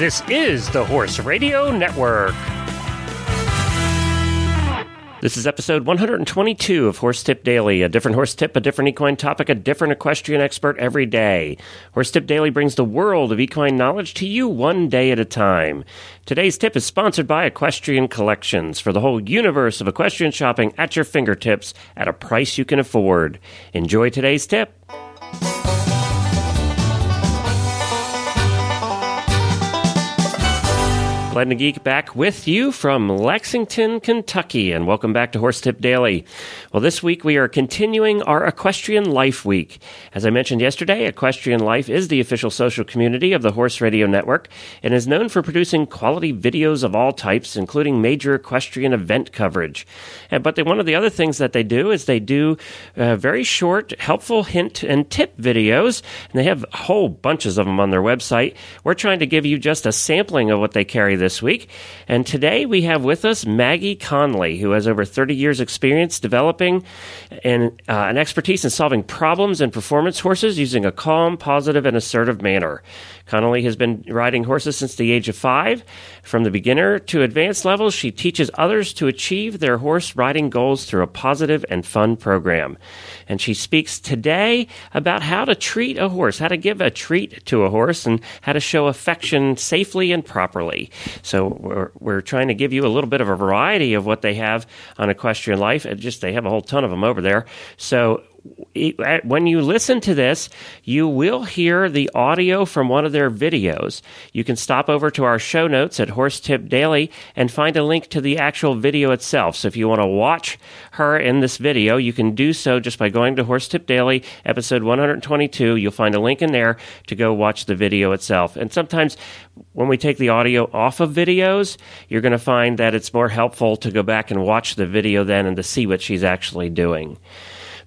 This is the Horse Radio Network. This is episode 122 of Horse Tip Daily. A different horse tip, a different equine topic, a different equestrian expert every day. Horse Tip Daily brings the world of equine knowledge to you one day at a time. Today's tip is sponsored by Equestrian Collections for the whole universe of equestrian shopping at your fingertips at a price you can afford. Enjoy today's tip. Glenn Geek back with you from Lexington, Kentucky, and welcome back to Horse Tip Daily. Well, this week we are continuing our Equestrian Life Week. As I mentioned yesterday, Equestrian Life is the official social community of the Horse Radio Network and is known for producing quality videos of all types, including major equestrian event coverage. But they, one of the other things that they do is they do uh, very short, helpful hint and tip videos, and they have whole bunches of them on their website. We're trying to give you just a sampling of what they carry this week. And today we have with us Maggie Connolly, who has over 30 years' experience developing and uh, an expertise in solving problems in performance horses using a calm, positive, and assertive manner. Connolly has been riding horses since the age of five. From the beginner to advanced levels, she teaches others to achieve their horse riding goals through a positive and fun program. And she speaks today about how to treat a horse, how to give a treat to a horse, and how to show affection safely and properly. So we're, we're trying to give you a little bit of a variety of what they have on Equestrian Life. And just they have a whole ton of them over there. So when you listen to this, you will hear the audio from one of their videos. You can stop over to our show notes at Horse Tip Daily and find a link to the actual video itself. So if you want to watch her in this video, you can do so just by going to Horse Tip Daily, episode 122. You'll find a link in there to go watch the video itself. And sometimes when we take the audio off of videos, you're going to find that it's more helpful to go back and watch the video then and to see what she's actually doing.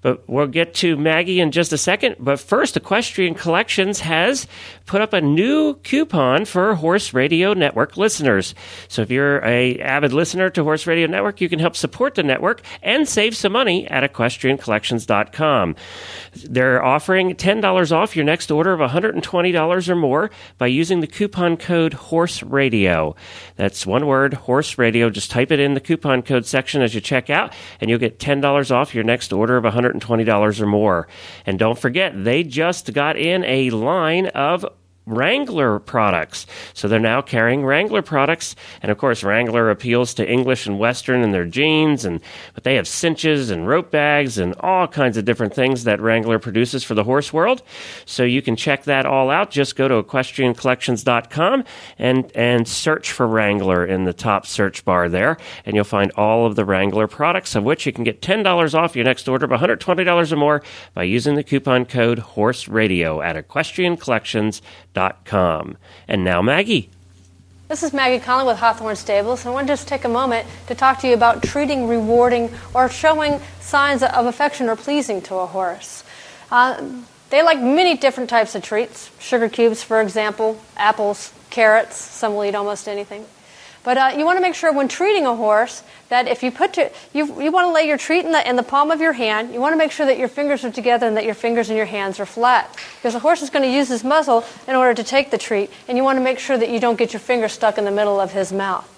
But we'll get to Maggie in just a second. But first, Equestrian Collections has put up a new coupon for Horse Radio Network listeners. So if you're a avid listener to Horse Radio Network, you can help support the network and save some money at equestriancollections.com. They're offering $10 off your next order of $120 or more by using the coupon code Horse Radio. That's one word, Horse Radio. Just type it in the coupon code section as you check out, and you'll get $10 off your next order of $120 or more. And don't forget, they just got in a line of Wrangler products. So they're now carrying Wrangler products, and of course Wrangler appeals to English and Western in their jeans, and but they have cinches and rope bags and all kinds of different things that Wrangler produces for the horse world. So you can check that all out. Just go to equestriancollections.com and and search for Wrangler in the top search bar there, and you'll find all of the Wrangler products, of which you can get ten dollars off your next order of one hundred twenty dollars or more by using the coupon code Horse Radio at Equestrian Collections com. And now, Maggie. This is Maggie Connolly with Hawthorne Stables, and I want to just take a moment to talk to you about treating, rewarding, or showing signs of affection or pleasing to a horse. Uh, they like many different types of treats sugar cubes, for example, apples, carrots, some will eat almost anything. But uh, you want to make sure when treating a horse that if you put to, you, you want to lay your treat in the, in the palm of your hand. You want to make sure that your fingers are together and that your fingers and your hands are flat. Because the horse is going to use his muzzle in order to take the treat, and you want to make sure that you don't get your finger stuck in the middle of his mouth.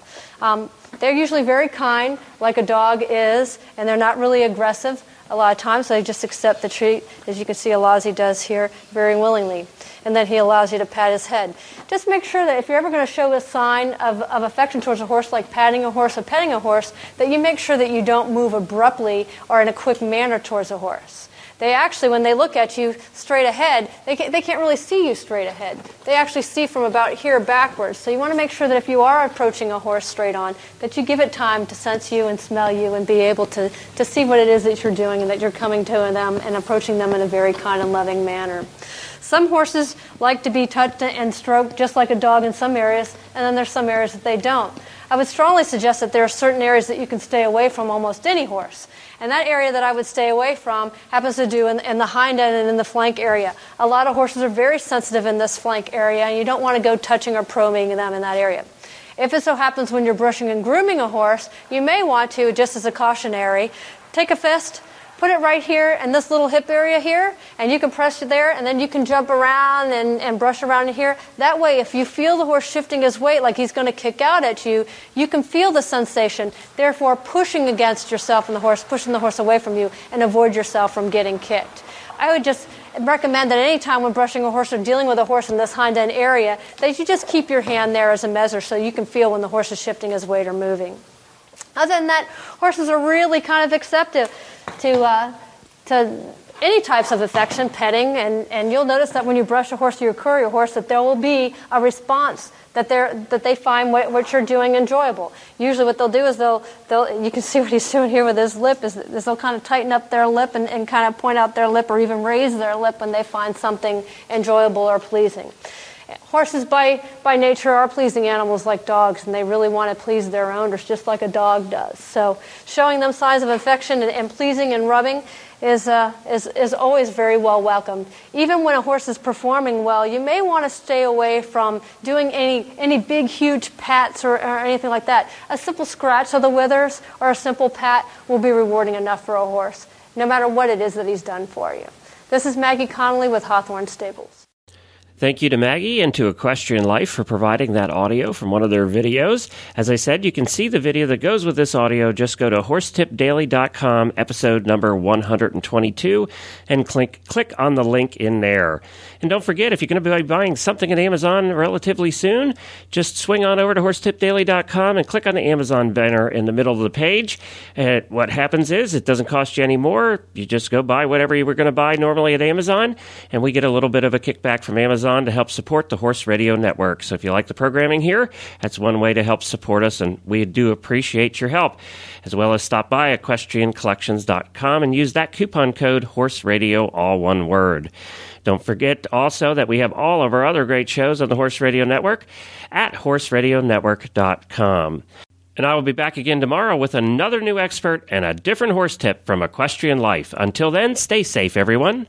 Um, they're usually very kind, like a dog is, and they're not really aggressive a lot of times. They just accept the treat, as you can see Alazi does here, very willingly and then he allows you to pat his head. Just make sure that if you're ever going to show a sign of, of affection towards a horse, like patting a horse or petting a horse, that you make sure that you don't move abruptly or in a quick manner towards a horse. They actually, when they look at you straight ahead, they can't, they can't really see you straight ahead. They actually see from about here backwards. So you want to make sure that if you are approaching a horse straight on, that you give it time to sense you and smell you and be able to, to see what it is that you're doing and that you're coming to them and approaching them in a very kind and loving manner. Some horses like to be touched and stroked just like a dog in some areas, and then there's some areas that they don't. I would strongly suggest that there are certain areas that you can stay away from almost any horse. And that area that I would stay away from happens to do in, in, the hind end and in the flank area. A lot of horses are very sensitive in this flank area, and you don't want to go touching or probing them in that area. If it so happens when you're brushing and grooming a horse, you may want to, just as a cautionary, take a fist, put it right here in this little hip area here, and you can press it there, and then you can jump around and, and brush around in here. That way, if you feel the horse shifting his weight like he's going to kick out at you, you can feel the sensation, therefore pushing against yourself and the horse, pushing the horse away from you, and avoid yourself from getting kicked. I would just recommend that any time when brushing a horse or dealing with a horse in this hind end area, that you just keep your hand there as a measure so you can feel when the horse is shifting his weight or moving. Other than that, horses are really kind of acceptive to, uh, to any types of affection, petting, and, and you'll notice that when you brush a horse or you curry a horse, that there will be a response that, they're, that they find what, what you're doing enjoyable. Usually what they'll do is they'll, they'll, you can see what he's doing here with his lip, is, is they'll kind of tighten up their lip and, and kind of point out their lip or even raise their lip when they find something enjoyable or pleasing. Horses, by, by nature, are pleasing animals like dogs, and they really want to please their owners just like a dog does. So, showing them signs of affection and, and pleasing and rubbing is, uh, is, is always very well welcomed. Even when a horse is performing well, you may want to stay away from doing any, any big, huge pats or, or anything like that. A simple scratch of the withers or a simple pat will be rewarding enough for a horse, no matter what it is that he's done for you. This is Maggie Connolly with Hawthorne Stables. Thank you to Maggie and to Equestrian Life for providing that audio from one of their videos. As I said, you can see the video that goes with this audio. Just go to horsetipdaily.com, episode number 122, and click, click on the link in there. And don't forget, if you're going to be buying something at Amazon relatively soon, just swing on over to horsetipdaily.com and click on the Amazon banner in the middle of the page. And what happens is it doesn't cost you any more. You just go buy whatever you were going to buy normally at Amazon, and we get a little bit of a kickback from Amazon Amazon to help support the Horse Radio Network. So if you like the programming here, that's one way to help support us, and we do appreciate your help. As well as stop by equestriancollections.com and use that coupon code Horse Radio, all one word. Don't forget also that we have all of our other great shows on the Horse Radio Network at horseradionetwork.com. And I will be back again tomorrow with another new expert and a different horse tip from Equestrian Life. Until then, stay safe, everyone.